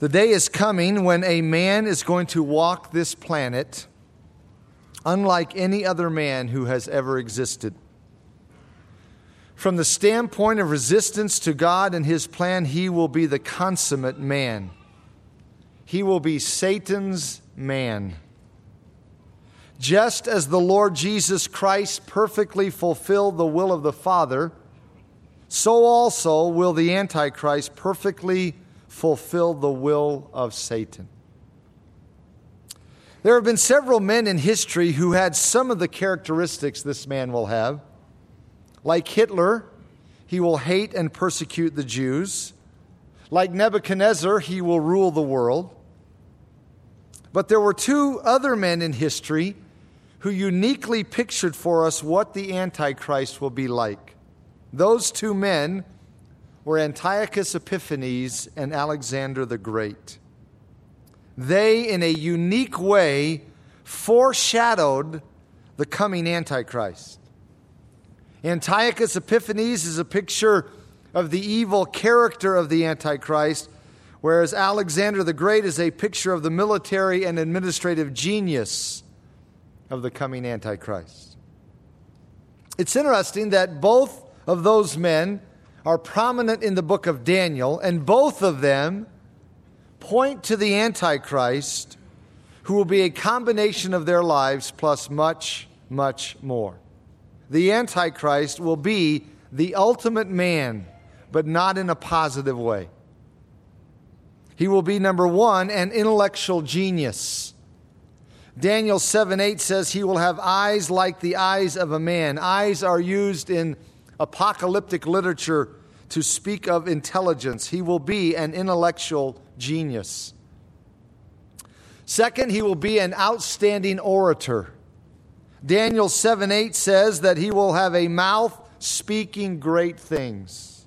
The day is coming when a man is going to walk this planet unlike any other man who has ever existed. From the standpoint of resistance to God and his plan, he will be the consummate man. He will be Satan's man. Just as the Lord Jesus Christ perfectly fulfilled the will of the Father, so also will the Antichrist perfectly fulfill the will of Satan. There have been several men in history who had some of the characteristics this man will have. Like Hitler, he will hate and persecute the Jews. Like Nebuchadnezzar, he will rule the world. But there were two other men in history who uniquely pictured for us what the Antichrist will be like. Those two men were Antiochus Epiphanes and Alexander the Great. They, in a unique way, foreshadowed the coming Antichrist. Antiochus Epiphanes is a picture of the evil character of the Antichrist, whereas Alexander the Great is a picture of the military and administrative genius of the coming Antichrist. It's interesting that both of those men are prominent in the book of Daniel, and both of them point to the Antichrist, who will be a combination of their lives plus much, much more. The Antichrist will be the ultimate man, but not in a positive way. He will be, number one, an intellectual genius. Daniel 7 8 says he will have eyes like the eyes of a man. Eyes are used in apocalyptic literature to speak of intelligence. He will be an intellectual genius. Second, he will be an outstanding orator. Daniel 7 8 says that he will have a mouth speaking great things.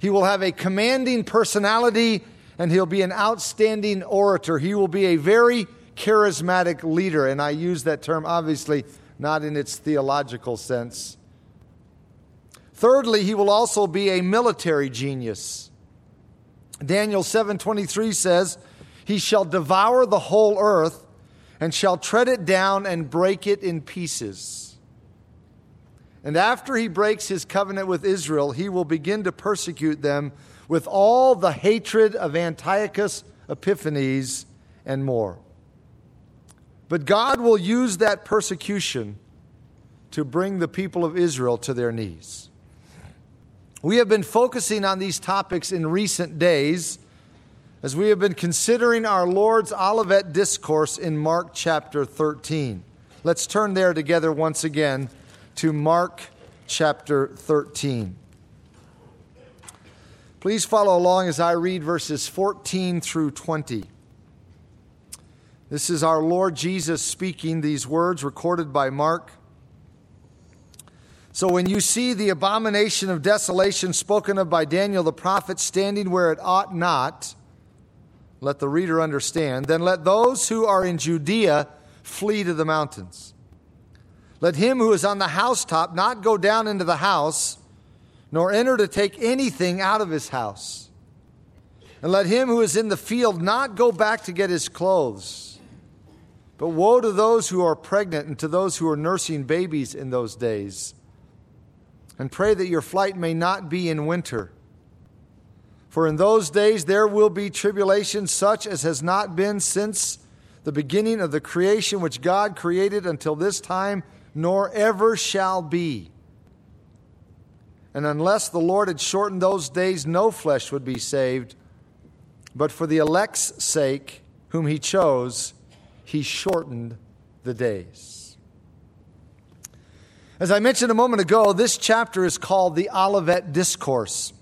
He will have a commanding personality and he'll be an outstanding orator. He will be a very charismatic leader, and I use that term obviously not in its theological sense. Thirdly, he will also be a military genius. Daniel 7:23 says, "He shall devour the whole earth and shall tread it down and break it in pieces." And after he breaks his covenant with Israel, he will begin to persecute them with all the hatred of Antiochus Epiphanes and more. But God will use that persecution to bring the people of Israel to their knees. We have been focusing on these topics in recent days as we have been considering our Lord's Olivet Discourse in Mark chapter 13. Let's turn there together once again to Mark chapter 13. Please follow along as I read verses 14 through 20. This is our Lord Jesus speaking these words recorded by Mark. So when you see the abomination of desolation spoken of by Daniel the prophet standing where it ought not, let the reader understand, then let those who are in Judea flee to the mountains. Let him who is on the housetop not go down into the house, nor enter to take anything out of his house. And let him who is in the field not go back to get his clothes. But woe to those who are pregnant and to those who are nursing babies in those days and pray that your flight may not be in winter. For in those days there will be tribulation such as has not been since the beginning of the creation which God created until this time, nor ever shall be. And unless the Lord had shortened those days, no flesh would be saved. But for the elect's sake, whom he chose, he shortened the days. As I mentioned a moment ago, this chapter is called the Olivet Discourse.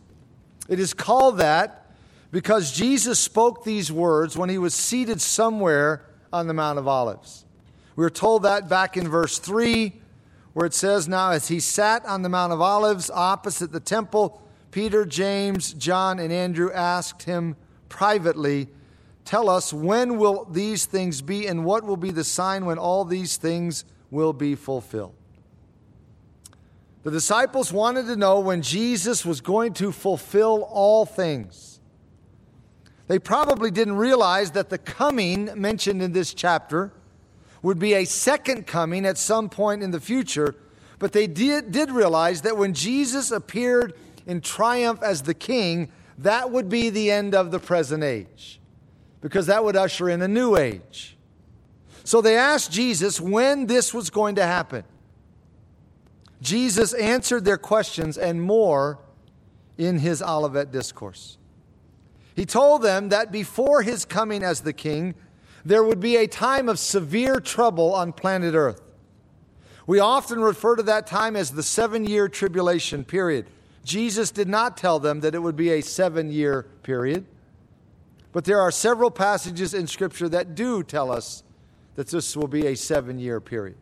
It is called that because Jesus spoke these words when he was seated somewhere on the Mount of Olives. We are told that back in verse 3, where it says, Now as he sat on the Mount of Olives opposite the temple, Peter, James, John, and Andrew asked him privately, Tell us, when will these things be, and what will be the sign when all these things will be fulfilled? The disciples wanted to know when Jesus was going to fulfill all things. They probably didn't realize that the coming mentioned in this chapter would be a second coming at some point in the future, but they did, did realize that when Jesus appeared in triumph as the king, that would be the end of the present age, because that would usher in a new age. So they asked Jesus when this was going to happen. Jesus answered their questions and more in his Olivet discourse. He told them that before his coming as the king, there would be a time of severe trouble on planet Earth. We often refer to that time as the seven year tribulation period. Jesus did not tell them that it would be a seven year period, but there are several passages in Scripture that do tell us that this will be a seven year period.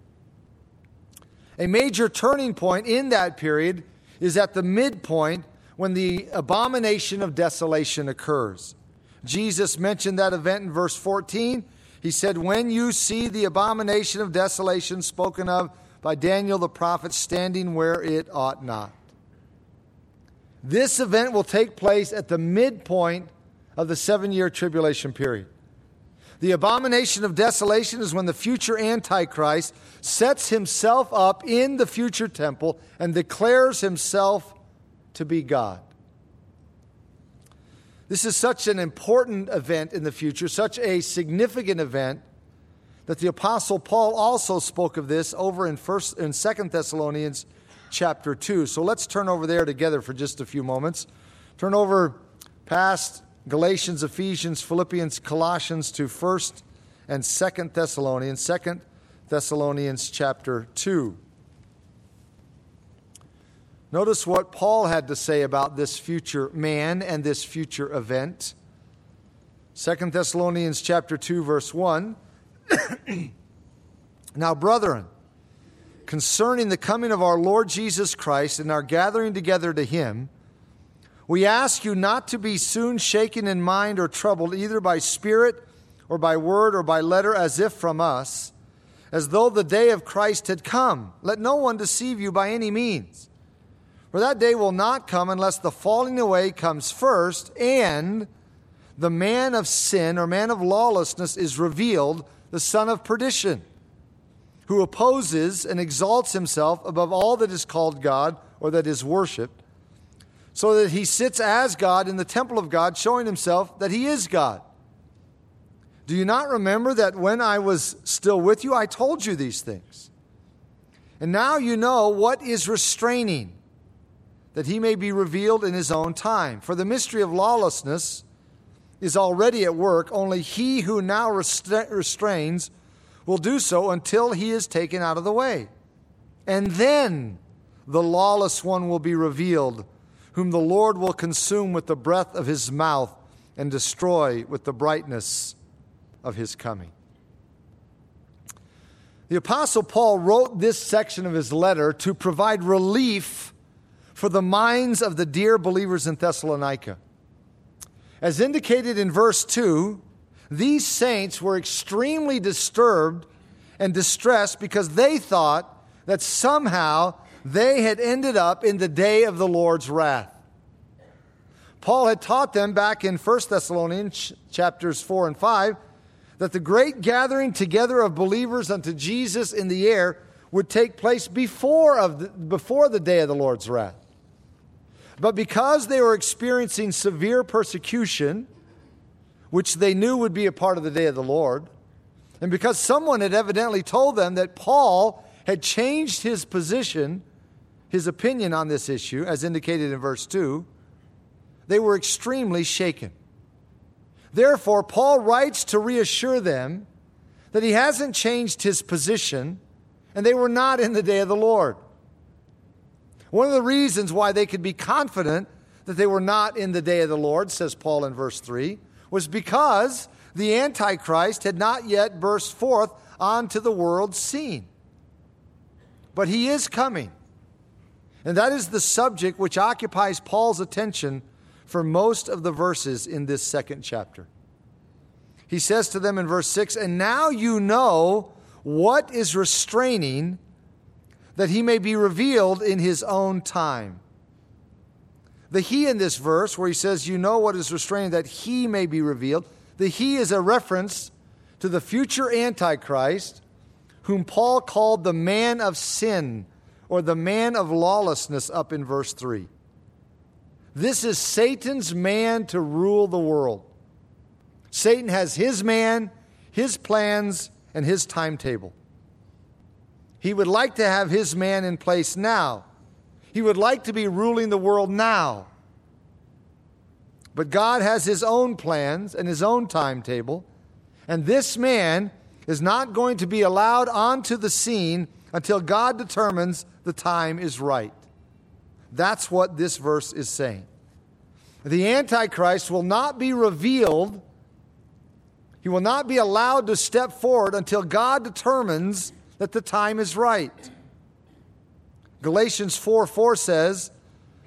A major turning point in that period is at the midpoint when the abomination of desolation occurs. Jesus mentioned that event in verse 14. He said, When you see the abomination of desolation spoken of by Daniel the prophet standing where it ought not. This event will take place at the midpoint of the seven year tribulation period. The abomination of desolation is when the future Antichrist sets himself up in the future temple and declares himself to be God. This is such an important event in the future, such a significant event that the apostle Paul also spoke of this over in first in 2 Thessalonians chapter 2. So let's turn over there together for just a few moments. Turn over past Galatians, Ephesians, Philippians, Colossians to 1st and 2nd Thessalonians, 2nd Thessalonians chapter 2. Notice what Paul had to say about this future man and this future event. 2 Thessalonians chapter 2 verse 1. now brethren, concerning the coming of our Lord Jesus Christ and our gathering together to him, we ask you not to be soon shaken in mind or troubled either by spirit or by word or by letter as if from us, as though the day of Christ had come. Let no one deceive you by any means. For that day will not come unless the falling away comes first and the man of sin or man of lawlessness is revealed, the son of perdition, who opposes and exalts himself above all that is called God or that is worshiped, so that he sits as God in the temple of God, showing himself that he is God. Do you not remember that when I was still with you, I told you these things? And now you know what is restraining that he may be revealed in his own time. For the mystery of lawlessness is already at work, only he who now restrains will do so until he is taken out of the way. And then the lawless one will be revealed, whom the Lord will consume with the breath of his mouth and destroy with the brightness of his coming. The Apostle Paul wrote this section of his letter to provide relief for the minds of the dear believers in Thessalonica. As indicated in verse 2, these saints were extremely disturbed and distressed because they thought that somehow they had ended up in the day of the Lord's wrath. Paul had taught them back in 1 Thessalonians chapters 4 and 5 that the great gathering together of believers unto Jesus in the air would take place before, of the, before the day of the Lord's wrath. But because they were experiencing severe persecution, which they knew would be a part of the day of the Lord, and because someone had evidently told them that Paul had changed his position, his opinion on this issue, as indicated in verse 2, they were extremely shaken. Therefore, Paul writes to reassure them that he hasn't changed his position and they were not in the day of the Lord. One of the reasons why they could be confident that they were not in the day of the Lord, says Paul in verse 3, was because the Antichrist had not yet burst forth onto the world scene. But he is coming. And that is the subject which occupies Paul's attention for most of the verses in this second chapter. He says to them in verse 6 And now you know what is restraining that he may be revealed in his own time. The he in this verse, where he says, You know what is restraining, that he may be revealed, the he is a reference to the future Antichrist, whom Paul called the man of sin or the man of lawlessness up in verse 3. This is Satan's man to rule the world. Satan has his man, his plans, and his timetable. He would like to have his man in place now. He would like to be ruling the world now. But God has his own plans and his own timetable, and this man is not going to be allowed onto the scene until God determines the time is right. That's what this verse is saying. The Antichrist will not be revealed, he will not be allowed to step forward until God determines that the time is right. Galatians 4 4 says,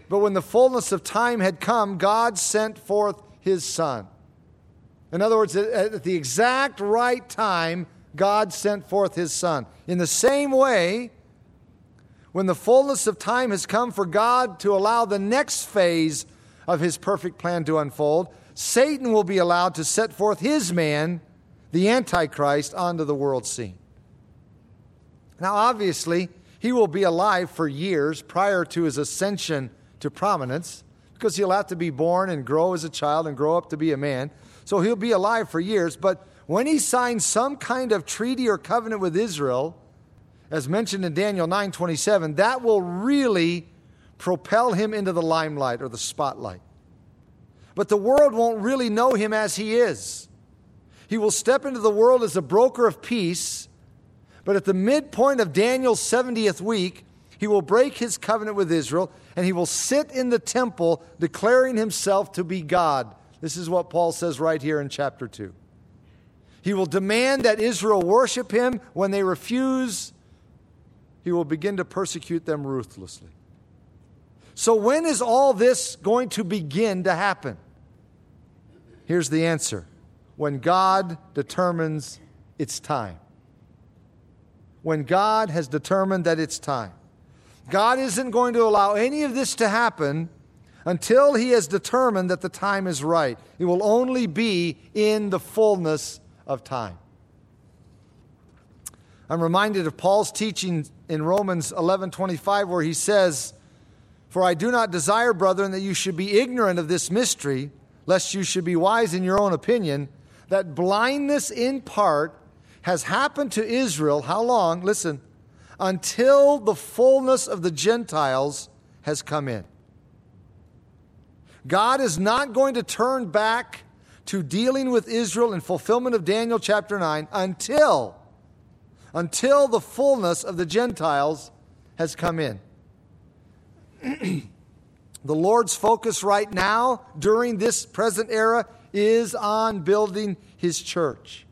But when the fullness of time had come, God sent forth his Son. In other words, at the exact right time, God sent forth his Son. In the same way, when the fullness of time has come for God to allow the next phase of his perfect plan to unfold, Satan will be allowed to set forth his man, the Antichrist, onto the world scene. Now, obviously, he will be alive for years prior to his ascension to prominence because he'll have to be born and grow as a child and grow up to be a man. So he'll be alive for years. But when he signs some kind of treaty or covenant with Israel, as mentioned in Daniel 9:27, that will really propel him into the limelight or the spotlight. But the world won't really know him as he is. He will step into the world as a broker of peace, but at the midpoint of Daniel's 70th week, he will break his covenant with Israel and he will sit in the temple declaring himself to be God. This is what Paul says right here in chapter 2. He will demand that Israel worship him. When they refuse, he will begin to persecute them ruthlessly. So, when is all this going to begin to happen? Here's the answer when God determines it's time. When God has determined that it's time. God isn't going to allow any of this to happen until He has determined that the time is right. It will only be in the fullness of time. I'm reminded of Paul's teaching in Romans 11:25 where he says, "For I do not desire, brethren, that you should be ignorant of this mystery, lest you should be wise in your own opinion, that blindness in part has happened to Israel how long? Listen, until the fullness of the Gentiles has come in." God is not going to turn back to dealing with Israel in fulfillment of Daniel chapter 9 until until the fullness of the Gentiles has come in. the Lord's focus right now during this present era is on building his church.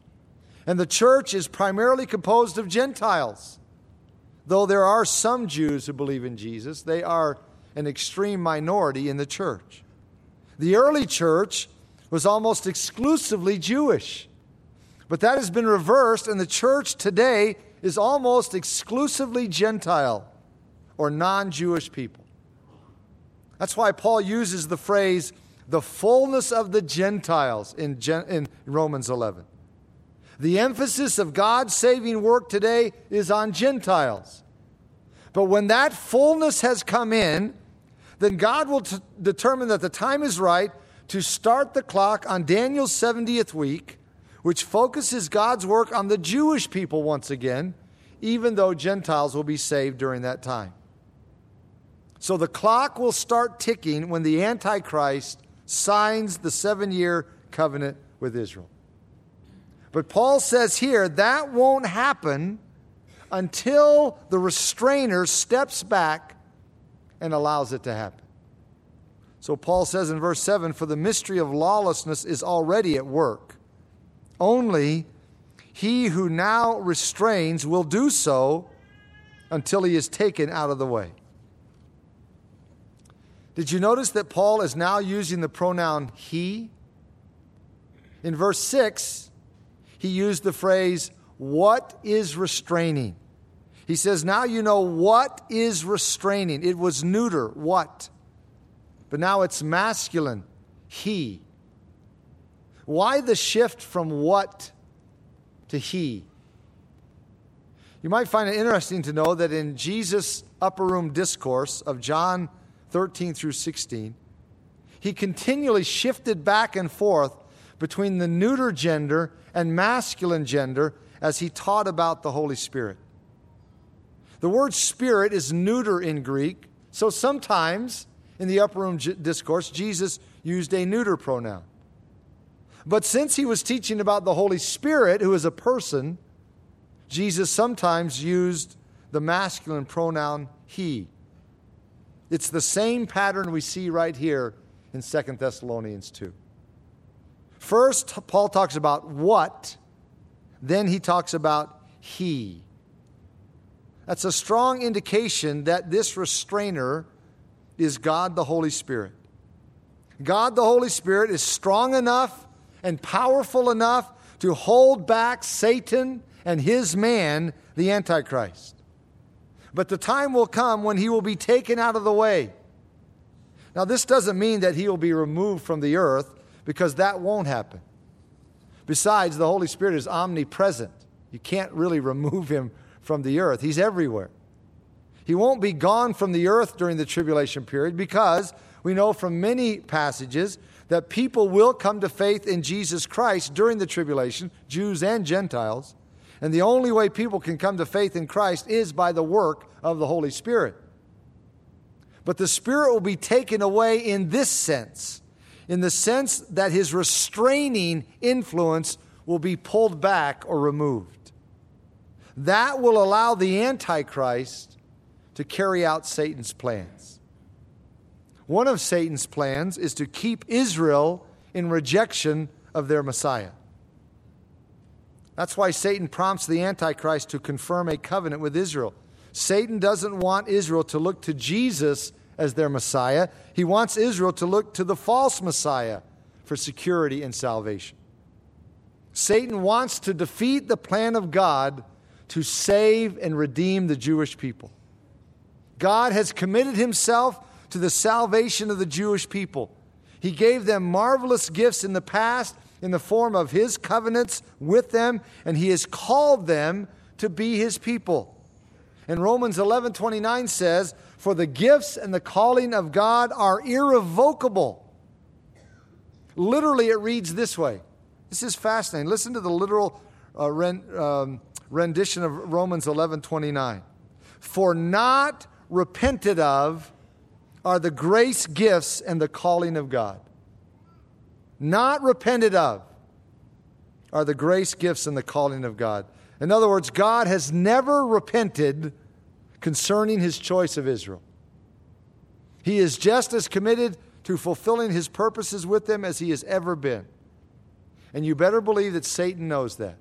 And the church is primarily composed of Gentiles. Though there are some Jews who believe in Jesus, they are an extreme minority in the church. The early church was almost exclusively Jewish. But that has been reversed, and the church today is almost exclusively Gentile or non Jewish people. That's why Paul uses the phrase, the fullness of the Gentiles in, in Romans 11. The emphasis of God's saving work today is on Gentiles. But when that fullness has come in, then God will t- determine that the time is right to start the clock on Daniel's 70th week, which focuses God's work on the Jewish people once again, even though Gentiles will be saved during that time. So the clock will start ticking when the Antichrist signs the seven year covenant with Israel. But Paul says here that won't happen until the restrainer steps back and allows it to happen. So Paul says in verse 7 For the mystery of lawlessness is already at work. Only he who now restrains will do so until he is taken out of the way. Did you notice that Paul is now using the pronoun he? In verse 6, he used the phrase, What is restraining? He says, Now you know what is restraining. It was neuter, what? But now it's masculine, he. Why the shift from what to he? You might find it interesting to know that in Jesus' upper room discourse of John 13 through 16, he continually shifted back and forth between the neuter gender and masculine gender as he taught about the Holy Spirit. The word spirit is neuter in Greek, so sometimes in the upper room discourse, Jesus used a neuter pronoun. But since he was teaching about the Holy Spirit, who is a person, Jesus sometimes used the masculine pronoun he. It's the same pattern we see right here in 2 Thessalonians 2. First, Paul talks about what, then he talks about he. That's a strong indication that this restrainer is God the Holy Spirit. God the Holy Spirit is strong enough and powerful enough to hold back Satan and his man, the Antichrist. But the time will come when he will be taken out of the way. Now, this doesn't mean that he will be removed from the earth because that won't happen. Besides, the Holy Spirit is omnipresent. You can't really remove him from the earth, he's everywhere. He won't be gone from the earth during the tribulation period because we know from many passages that people will come to faith in Jesus Christ during the tribulation, Jews and Gentiles. And the only way people can come to faith in Christ is by the work of the Holy Spirit. But the Spirit will be taken away in this sense, in the sense that his restraining influence will be pulled back or removed. That will allow the Antichrist to carry out Satan's plans. One of Satan's plans is to keep Israel in rejection of their Messiah. That's why Satan prompts the Antichrist to confirm a covenant with Israel. Satan doesn't want Israel to look to Jesus as their Messiah, he wants Israel to look to the false Messiah for security and salvation. Satan wants to defeat the plan of God to save and redeem the Jewish people. God has committed himself to the salvation of the Jewish people. He gave them marvelous gifts in the past in the form of his covenants with them, and he has called them to be his people. And Romans 11 29 says, For the gifts and the calling of God are irrevocable. Literally, it reads this way. This is fascinating. Listen to the literal uh, um, rendition of Romans 11 29. For not repented of are the grace gifts and the calling of God. Not repented of are the grace gifts and the calling of God. In other words, God has never repented concerning his choice of Israel. He is just as committed to fulfilling his purposes with them as he has ever been. And you better believe that Satan knows that.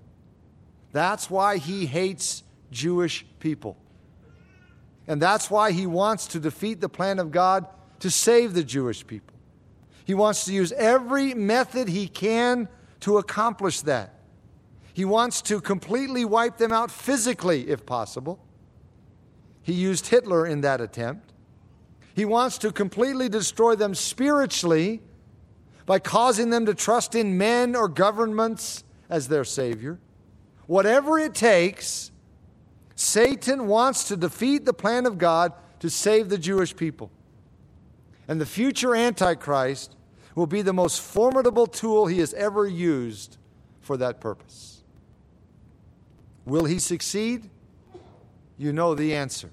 That's why he hates Jewish people. And that's why he wants to defeat the plan of God to save the Jewish people. He wants to use every method he can to accomplish that. He wants to completely wipe them out physically, if possible. He used Hitler in that attempt. He wants to completely destroy them spiritually by causing them to trust in men or governments as their Savior. Whatever it takes, Satan wants to defeat the plan of God to save the Jewish people. And the future Antichrist will be the most formidable tool he has ever used for that purpose. Will he succeed? You know the answer.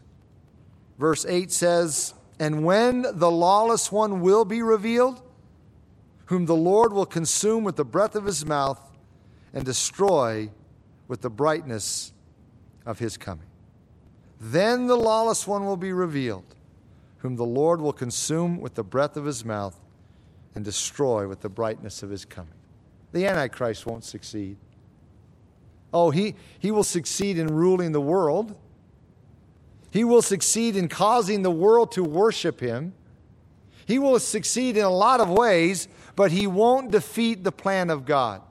Verse 8 says, And when the lawless one will be revealed, whom the Lord will consume with the breath of his mouth and destroy with the brightness of his coming. Then the lawless one will be revealed, whom the Lord will consume with the breath of his mouth and destroy with the brightness of his coming. The Antichrist won't succeed. Oh, he, he will succeed in ruling the world. He will succeed in causing the world to worship him. He will succeed in a lot of ways, but he won't defeat the plan of God.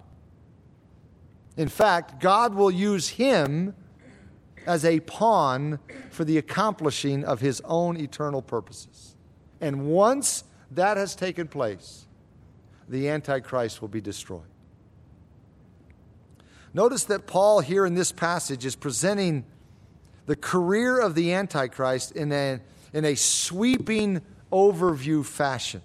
In fact, God will use him as a pawn for the accomplishing of his own eternal purposes. And once that has taken place, the Antichrist will be destroyed. Notice that Paul, here in this passage, is presenting the career of the Antichrist in a, in a sweeping overview fashion.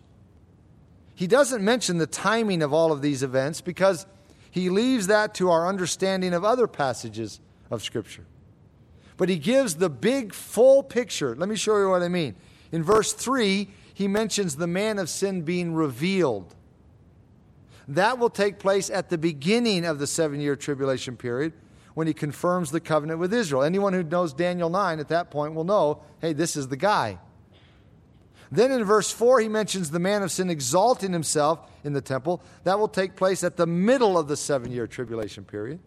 He doesn't mention the timing of all of these events because he leaves that to our understanding of other passages of Scripture. But he gives the big, full picture. Let me show you what I mean. In verse 3, he mentions the man of sin being revealed. That will take place at the beginning of the seven year tribulation period when he confirms the covenant with Israel. Anyone who knows Daniel 9 at that point will know hey, this is the guy. Then in verse 4, he mentions the man of sin exalting himself in the temple. That will take place at the middle of the seven year tribulation period.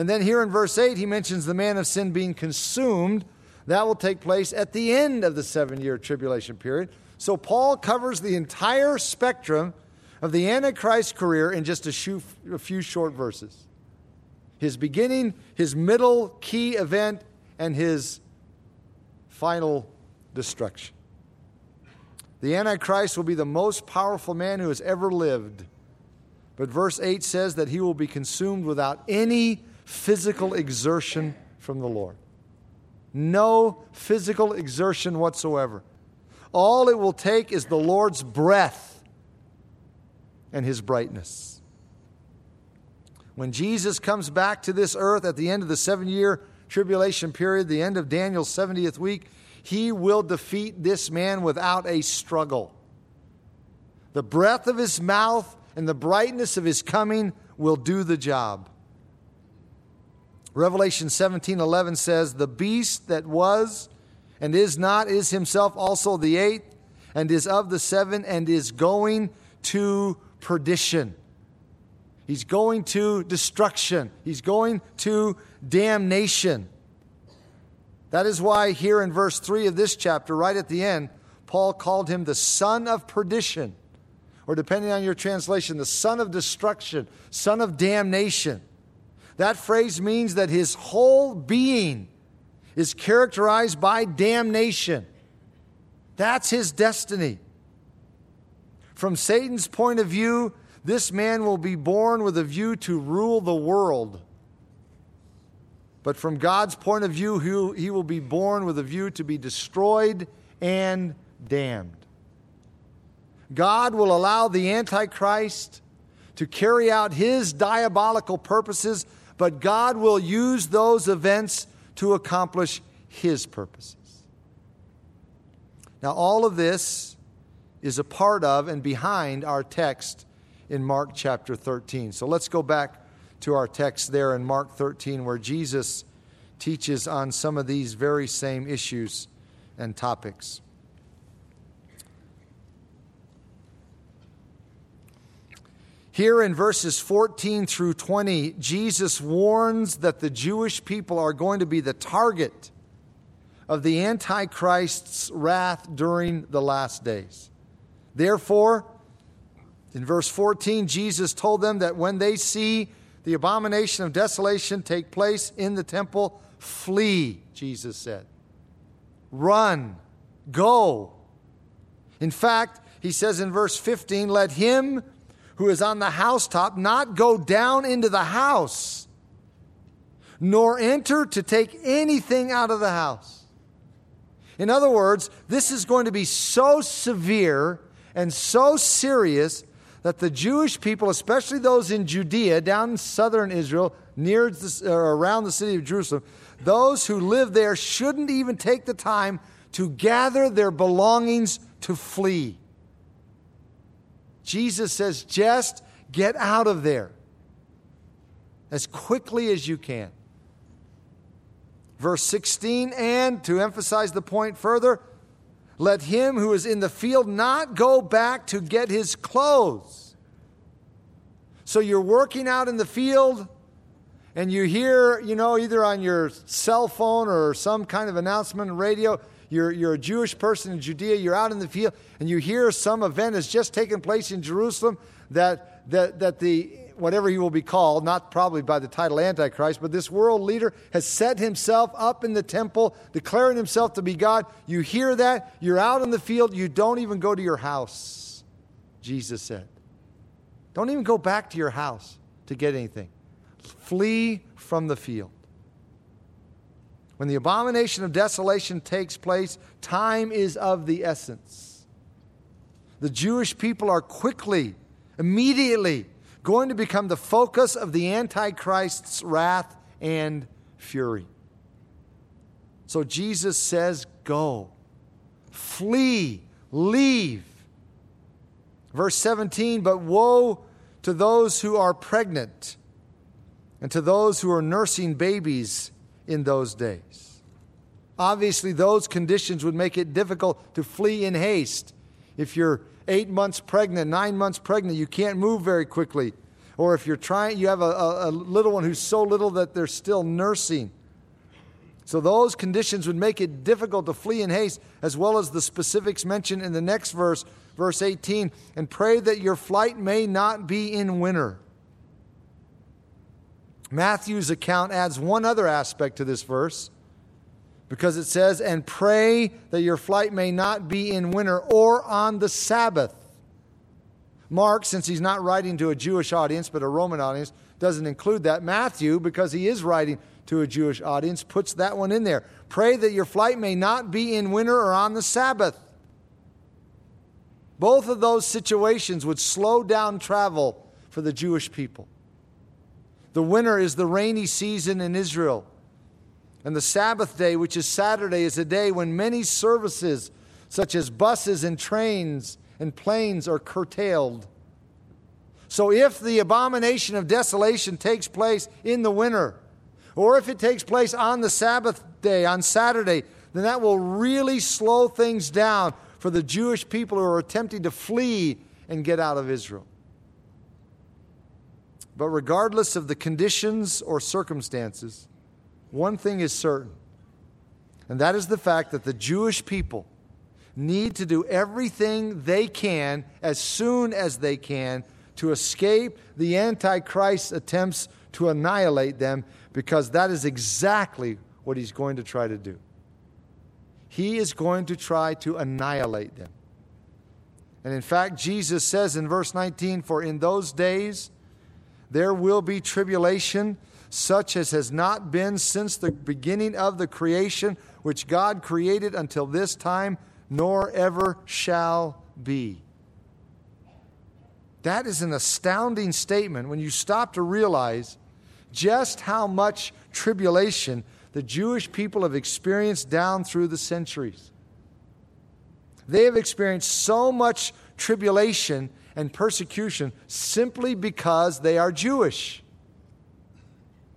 And then here in verse 8, he mentions the man of sin being consumed. That will take place at the end of the seven year tribulation period. So Paul covers the entire spectrum of the Antichrist career in just a few, a few short verses his beginning, his middle key event, and his final destruction. The Antichrist will be the most powerful man who has ever lived. But verse 8 says that he will be consumed without any physical exertion from the Lord. No physical exertion whatsoever. All it will take is the Lord's breath and his brightness. When Jesus comes back to this earth at the end of the seven year tribulation period, the end of Daniel's 70th week, he will defeat this man without a struggle. The breath of his mouth and the brightness of his coming will do the job. Revelation 17:11 says, "The beast that was and is not is himself also the eighth, and is of the seven, and is going to perdition." He's going to destruction. He's going to damnation. That is why, here in verse 3 of this chapter, right at the end, Paul called him the son of perdition, or depending on your translation, the son of destruction, son of damnation. That phrase means that his whole being is characterized by damnation. That's his destiny. From Satan's point of view, this man will be born with a view to rule the world. But from God's point of view, he will be born with a view to be destroyed and damned. God will allow the Antichrist to carry out his diabolical purposes, but God will use those events to accomplish his purposes. Now, all of this is a part of and behind our text in Mark chapter 13. So let's go back to our text there in Mark 13, where Jesus teaches on some of these very same issues and topics. Here in verses 14 through 20, Jesus warns that the Jewish people are going to be the target of the Antichrist's wrath during the last days. Therefore, in verse 14, Jesus told them that when they see the abomination of desolation take place in the temple, flee, Jesus said. Run, go. In fact, he says in verse 15, let him who is on the housetop not go down into the house, nor enter to take anything out of the house. In other words, this is going to be so severe and so serious that the Jewish people, especially those in Judea, down in southern Israel, near the, or around the city of Jerusalem, those who live there shouldn't even take the time to gather their belongings to flee. Jesus says, just get out of there as quickly as you can. Verse 16, and to emphasize the point further, let him who is in the field not go back to get his clothes. So you're working out in the field and you hear, you know, either on your cell phone or some kind of announcement radio, you're, you're a Jewish person in Judea, you're out in the field, and you hear some event has just taken place in Jerusalem that, that, that the whatever he will be called, not probably by the title Antichrist, but this world leader has set himself up in the temple, declaring himself to be God. You hear that, you're out in the field, you don't even go to your house, Jesus said. Don't even go back to your house to get anything. Flee from the field. When the abomination of desolation takes place, time is of the essence. The Jewish people are quickly, immediately going to become the focus of the Antichrist's wrath and fury. So Jesus says, Go, flee, leave. Verse 17, but woe to those who are pregnant and to those who are nursing babies in those days. Obviously, those conditions would make it difficult to flee in haste. If you're eight months pregnant, nine months pregnant, you can't move very quickly. Or if you're trying, you have a, a, a little one who's so little that they're still nursing. So, those conditions would make it difficult to flee in haste, as well as the specifics mentioned in the next verse, verse 18. And pray that your flight may not be in winter. Matthew's account adds one other aspect to this verse because it says, And pray that your flight may not be in winter or on the Sabbath. Mark, since he's not writing to a Jewish audience but a Roman audience, doesn't include that. Matthew, because he is writing to a Jewish audience, puts that one in there. Pray that your flight may not be in winter or on the Sabbath. Both of those situations would slow down travel for the Jewish people. The winter is the rainy season in Israel. And the Sabbath day, which is Saturday, is a day when many services, such as buses and trains and planes, are curtailed. So, if the abomination of desolation takes place in the winter, or if it takes place on the Sabbath day, on Saturday, then that will really slow things down for the Jewish people who are attempting to flee and get out of Israel. But regardless of the conditions or circumstances, one thing is certain, and that is the fact that the Jewish people need to do everything they can as soon as they can to escape the Antichrist's attempts to annihilate them, because that is exactly what he's going to try to do. He is going to try to annihilate them. And in fact, Jesus says in verse 19, For in those days, there will be tribulation such as has not been since the beginning of the creation which God created until this time, nor ever shall be. That is an astounding statement when you stop to realize just how much tribulation the Jewish people have experienced down through the centuries. They have experienced so much tribulation and persecution simply because they are Jewish.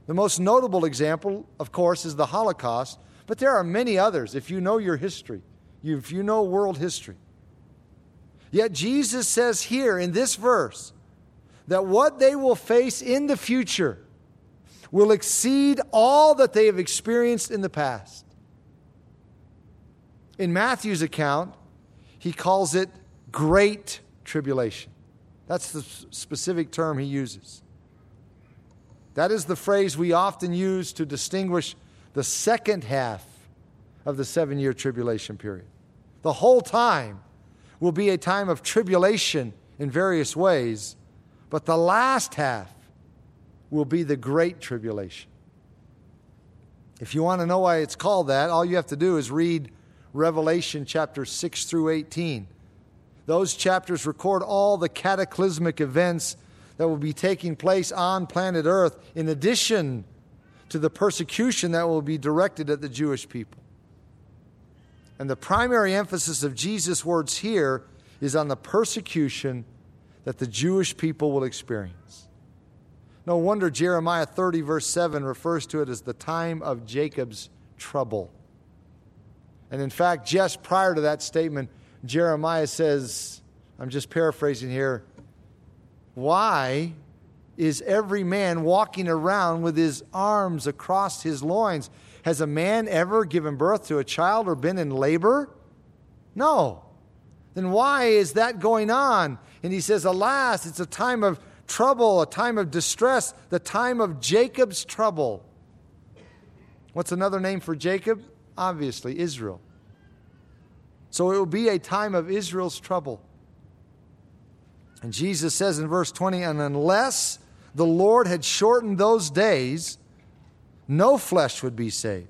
The most notable example, of course, is the Holocaust, but there are many others if you know your history, if you know world history. Yet Jesus says here in this verse that what they will face in the future will exceed all that they have experienced in the past. In Matthew's account, he calls it great tribulation. That's the specific term he uses. That is the phrase we often use to distinguish the second half of the seven year tribulation period. The whole time will be a time of tribulation in various ways, but the last half will be the great tribulation. If you want to know why it's called that, all you have to do is read Revelation chapter 6 through 18. Those chapters record all the cataclysmic events that will be taking place on planet Earth, in addition to the persecution that will be directed at the Jewish people. And the primary emphasis of Jesus' words here is on the persecution that the Jewish people will experience. No wonder Jeremiah 30, verse 7, refers to it as the time of Jacob's trouble. And in fact, just prior to that statement, Jeremiah says, I'm just paraphrasing here, why is every man walking around with his arms across his loins? Has a man ever given birth to a child or been in labor? No. Then why is that going on? And he says, Alas, it's a time of trouble, a time of distress, the time of Jacob's trouble. What's another name for Jacob? Obviously, Israel. So it will be a time of Israel's trouble. And Jesus says in verse 20, and unless the Lord had shortened those days, no flesh would be saved.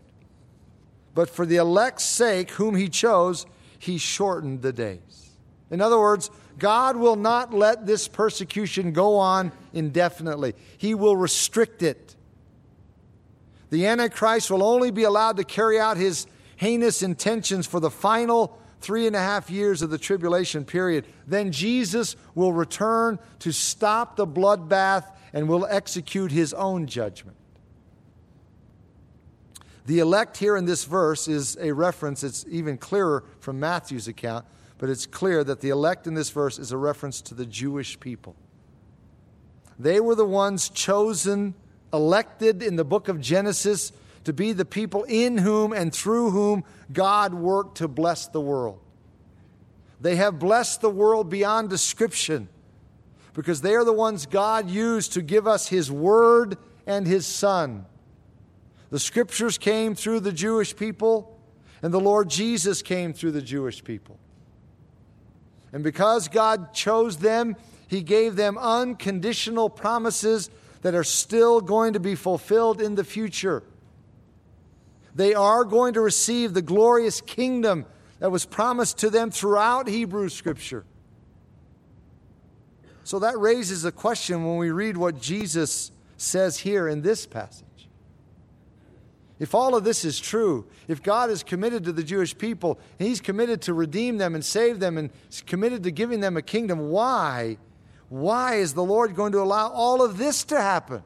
But for the elect's sake, whom he chose, he shortened the days. In other words, God will not let this persecution go on indefinitely, He will restrict it. The Antichrist will only be allowed to carry out his heinous intentions for the final three and a half years of the tribulation period. Then Jesus will return to stop the bloodbath and will execute his own judgment. The elect here in this verse is a reference, it's even clearer from Matthew's account, but it's clear that the elect in this verse is a reference to the Jewish people. They were the ones chosen, elected in the book of Genesis to be the people in whom and through whom God worked to bless the world. They have blessed the world beyond description because they are the ones God used to give us His Word and His Son. The scriptures came through the Jewish people, and the Lord Jesus came through the Jewish people. And because God chose them, He gave them unconditional promises that are still going to be fulfilled in the future. They are going to receive the glorious kingdom that was promised to them throughout Hebrew Scripture. So that raises a question when we read what Jesus says here in this passage. If all of this is true, if God is committed to the Jewish people, and He's committed to redeem them and save them, and committed to giving them a kingdom, why? Why is the Lord going to allow all of this to happen?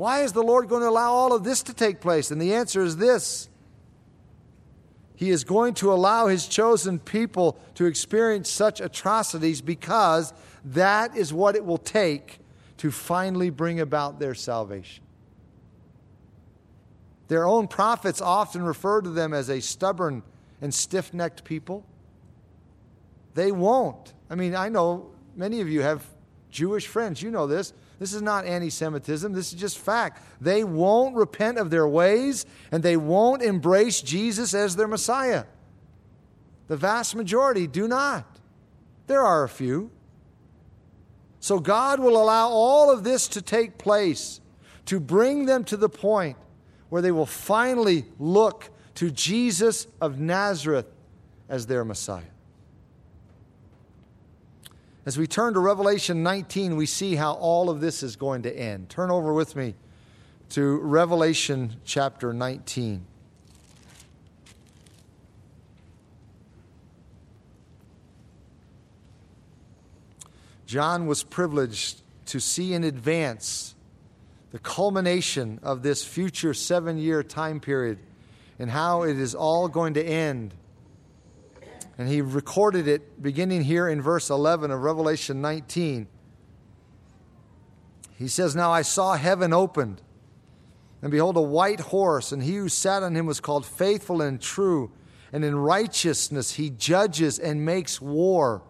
Why is the Lord going to allow all of this to take place? And the answer is this He is going to allow His chosen people to experience such atrocities because that is what it will take to finally bring about their salvation. Their own prophets often refer to them as a stubborn and stiff necked people. They won't. I mean, I know many of you have Jewish friends. You know this. This is not anti Semitism. This is just fact. They won't repent of their ways and they won't embrace Jesus as their Messiah. The vast majority do not. There are a few. So God will allow all of this to take place to bring them to the point where they will finally look to Jesus of Nazareth as their Messiah. As we turn to Revelation 19, we see how all of this is going to end. Turn over with me to Revelation chapter 19. John was privileged to see in advance the culmination of this future seven year time period and how it is all going to end. And he recorded it beginning here in verse 11 of Revelation 19. He says, Now I saw heaven opened, and behold, a white horse, and he who sat on him was called faithful and true, and in righteousness he judges and makes war.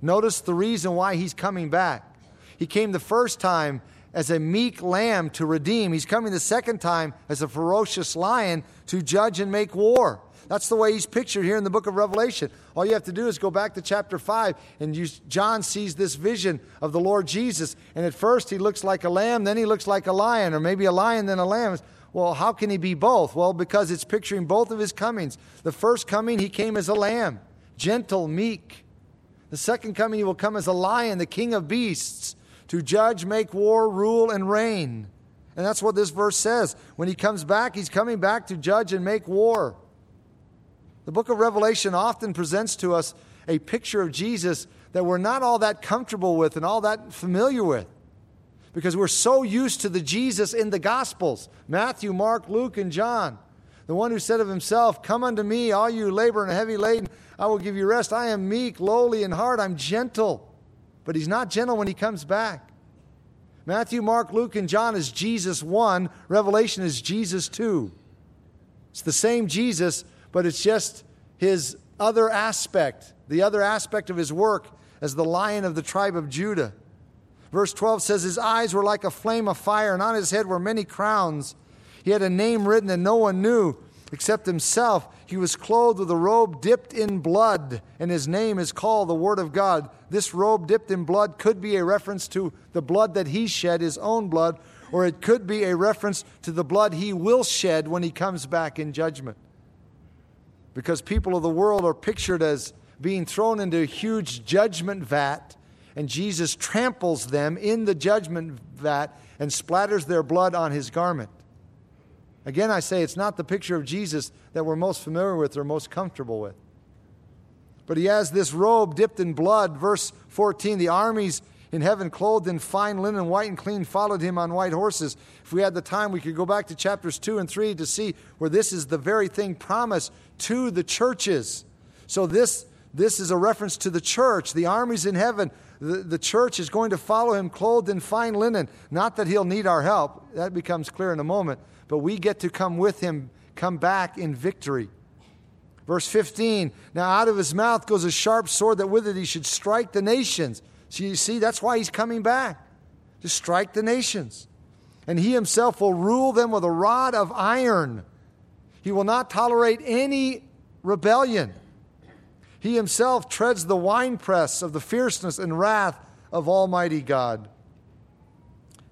Notice the reason why he's coming back. He came the first time as a meek lamb to redeem. He's coming the second time as a ferocious lion to judge and make war. That's the way he's pictured here in the book of Revelation. All you have to do is go back to chapter 5, and you, John sees this vision of the Lord Jesus. And at first, he looks like a lamb, then he looks like a lion, or maybe a lion, then a lamb. Well, how can he be both? Well, because it's picturing both of his comings. The first coming, he came as a lamb, gentle, meek. The second coming, he will come as a lion, the king of beasts to judge, make war, rule, and reign. And that's what this verse says. When he comes back, he's coming back to judge and make war. The book of Revelation often presents to us a picture of Jesus that we're not all that comfortable with and all that familiar with because we're so used to the Jesus in the Gospels Matthew, Mark, Luke, and John. The one who said of himself, Come unto me, all you labor and heavy laden, I will give you rest. I am meek, lowly in heart, I'm gentle but he's not gentle when he comes back. Matthew, Mark, Luke, and John is Jesus 1, Revelation is Jesus 2. It's the same Jesus, but it's just his other aspect, the other aspect of his work as the lion of the tribe of Judah. Verse 12 says, His eyes were like a flame of fire, and on his head were many crowns. He had a name written that no one knew except himself. He was clothed with a robe dipped in blood, and his name is called the Word of God. This robe dipped in blood could be a reference to the blood that he shed, his own blood, or it could be a reference to the blood he will shed when he comes back in judgment. Because people of the world are pictured as being thrown into a huge judgment vat, and Jesus tramples them in the judgment vat and splatters their blood on his garment. Again, I say it's not the picture of Jesus that we're most familiar with or most comfortable with. But he has this robe dipped in blood. Verse 14 the armies in heaven, clothed in fine linen, white and clean, followed him on white horses. If we had the time, we could go back to chapters 2 and 3 to see where this is the very thing promised to the churches. So, this, this is a reference to the church, the armies in heaven. The, the church is going to follow him clothed in fine linen. Not that he'll need our help, that becomes clear in a moment, but we get to come with him, come back in victory. Verse 15 Now out of his mouth goes a sharp sword that with it he should strike the nations. So you see, that's why he's coming back to strike the nations. And he himself will rule them with a rod of iron. He will not tolerate any rebellion. He himself treads the winepress of the fierceness and wrath of Almighty God.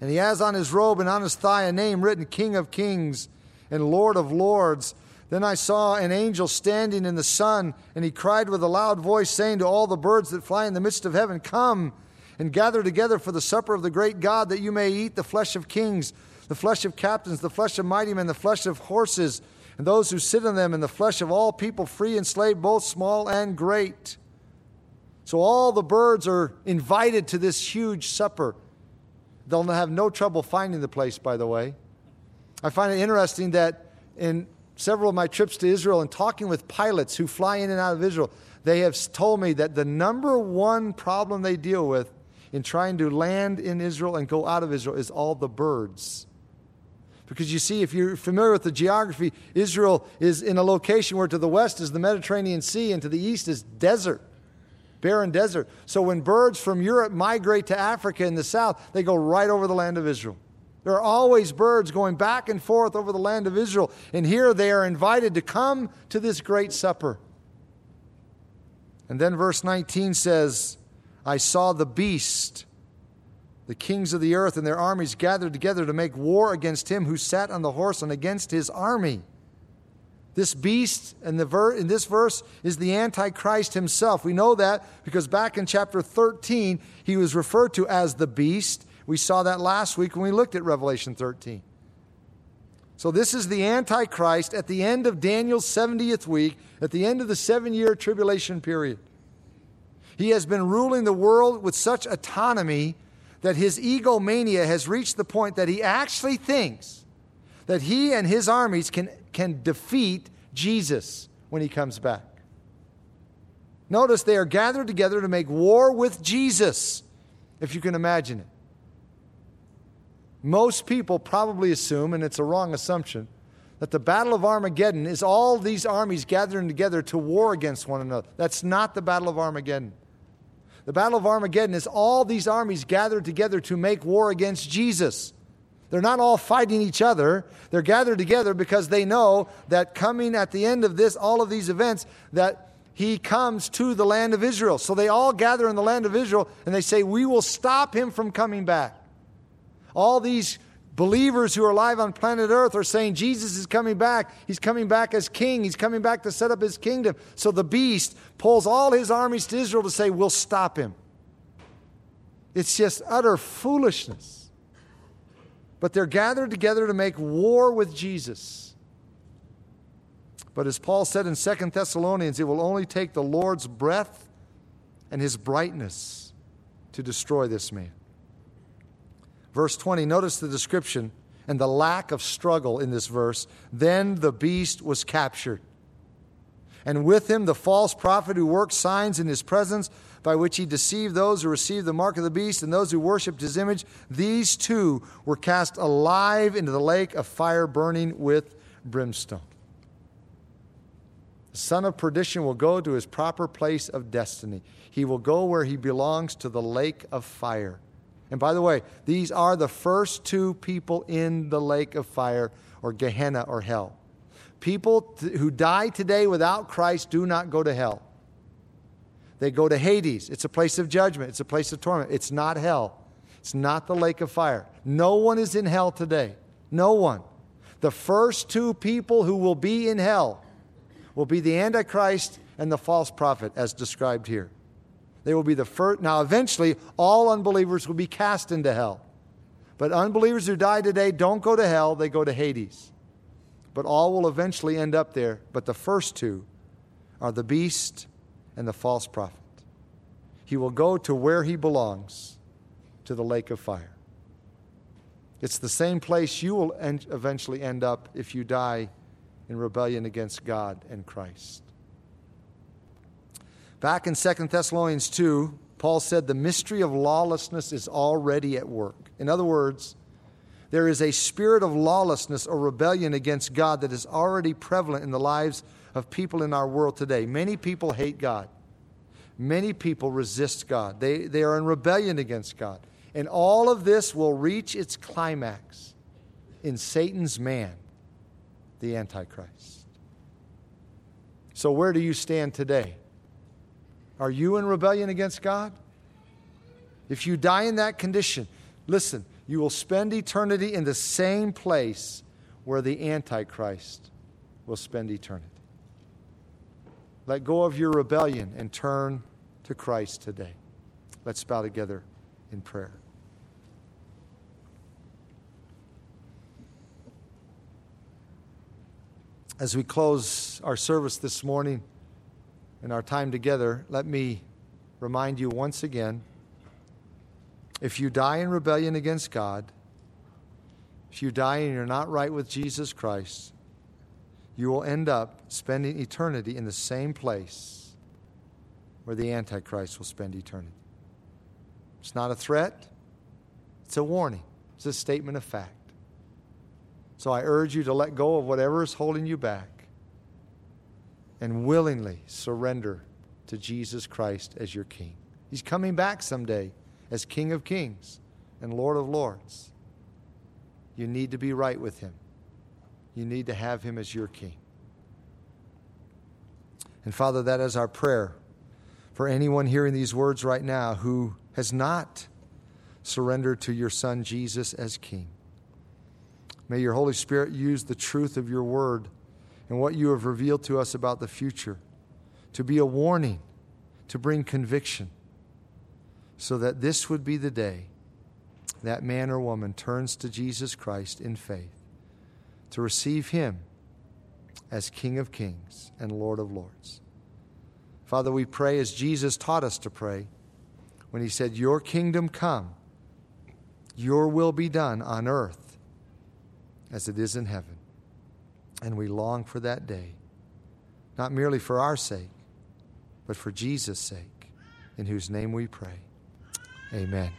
And he has on his robe and on his thigh a name written King of Kings and Lord of Lords. Then I saw an angel standing in the sun, and he cried with a loud voice, saying to all the birds that fly in the midst of heaven, Come and gather together for the supper of the great God, that you may eat the flesh of kings, the flesh of captains, the flesh of mighty men, the flesh of horses, and those who sit on them, in the flesh of all people, free and slave, both small and great. So all the birds are invited to this huge supper. They'll have no trouble finding the place, by the way. I find it interesting that in several of my trips to Israel and talking with pilots who fly in and out of Israel, they have told me that the number one problem they deal with in trying to land in Israel and go out of Israel is all the birds. Because you see, if you're familiar with the geography, Israel is in a location where to the west is the Mediterranean Sea and to the east is desert, barren desert. So when birds from Europe migrate to Africa in the south, they go right over the land of Israel. There are always birds going back and forth over the land of Israel. And here they are invited to come to this great supper. And then verse 19 says, I saw the beast, the kings of the earth and their armies gathered together to make war against him who sat on the horse and against his army. This beast in, the ver- in this verse is the Antichrist himself. We know that because back in chapter 13, he was referred to as the beast. We saw that last week when we looked at Revelation 13. So, this is the Antichrist at the end of Daniel's 70th week, at the end of the seven year tribulation period. He has been ruling the world with such autonomy that his egomania has reached the point that he actually thinks that he and his armies can, can defeat Jesus when he comes back. Notice they are gathered together to make war with Jesus, if you can imagine it. Most people probably assume, and it's a wrong assumption, that the Battle of Armageddon is all these armies gathering together to war against one another. That's not the Battle of Armageddon. The Battle of Armageddon is all these armies gathered together to make war against Jesus. They're not all fighting each other. They're gathered together because they know that coming at the end of this, all of these events, that he comes to the land of Israel. So they all gather in the land of Israel and they say, We will stop him from coming back. All these believers who are alive on planet Earth are saying Jesus is coming back. He's coming back as king. He's coming back to set up his kingdom. So the beast pulls all his armies to Israel to say, We'll stop him. It's just utter foolishness. But they're gathered together to make war with Jesus. But as Paul said in Second Thessalonians, it will only take the Lord's breath and his brightness to destroy this man. Verse 20, notice the description and the lack of struggle in this verse. Then the beast was captured. And with him the false prophet who worked signs in his presence, by which he deceived those who received the mark of the beast and those who worshipped his image. These two were cast alive into the lake of fire burning with brimstone. The son of perdition will go to his proper place of destiny. He will go where he belongs to the lake of fire. And by the way, these are the first two people in the lake of fire or Gehenna or hell. People who die today without Christ do not go to hell. They go to Hades. It's a place of judgment, it's a place of torment. It's not hell, it's not the lake of fire. No one is in hell today. No one. The first two people who will be in hell will be the Antichrist and the false prophet, as described here. They will be the first. Now, eventually, all unbelievers will be cast into hell. But unbelievers who die today don't go to hell, they go to Hades. But all will eventually end up there. But the first two are the beast and the false prophet. He will go to where he belongs, to the lake of fire. It's the same place you will eventually end up if you die in rebellion against God and Christ. Back in 2 Thessalonians 2, Paul said the mystery of lawlessness is already at work. In other words, there is a spirit of lawlessness or rebellion against God that is already prevalent in the lives of people in our world today. Many people hate God. Many people resist God. They, they are in rebellion against God. And all of this will reach its climax in Satan's man, the Antichrist. So, where do you stand today? Are you in rebellion against God? If you die in that condition, listen, you will spend eternity in the same place where the Antichrist will spend eternity. Let go of your rebellion and turn to Christ today. Let's bow together in prayer. As we close our service this morning and our time together, let me remind you once again if you die in rebellion against God, if you die and you're not right with Jesus Christ, you will end up spending eternity in the same place where the Antichrist will spend eternity. It's not a threat, it's a warning, it's a statement of fact. So I urge you to let go of whatever is holding you back and willingly surrender to Jesus Christ as your King. He's coming back someday as King of Kings and Lord of Lords. You need to be right with Him. You need to have Him as your King. And Father, that is our prayer for anyone hearing these words right now who has not surrendered to your Son Jesus as King. May your Holy Spirit use the truth of your word and what you have revealed to us about the future to be a warning, to bring conviction, so that this would be the day that man or woman turns to Jesus Christ in faith to receive him as King of Kings and Lord of Lords. Father, we pray as Jesus taught us to pray when he said, Your kingdom come, your will be done on earth as it is in heaven. And we long for that day, not merely for our sake, but for Jesus' sake, in whose name we pray. Amen.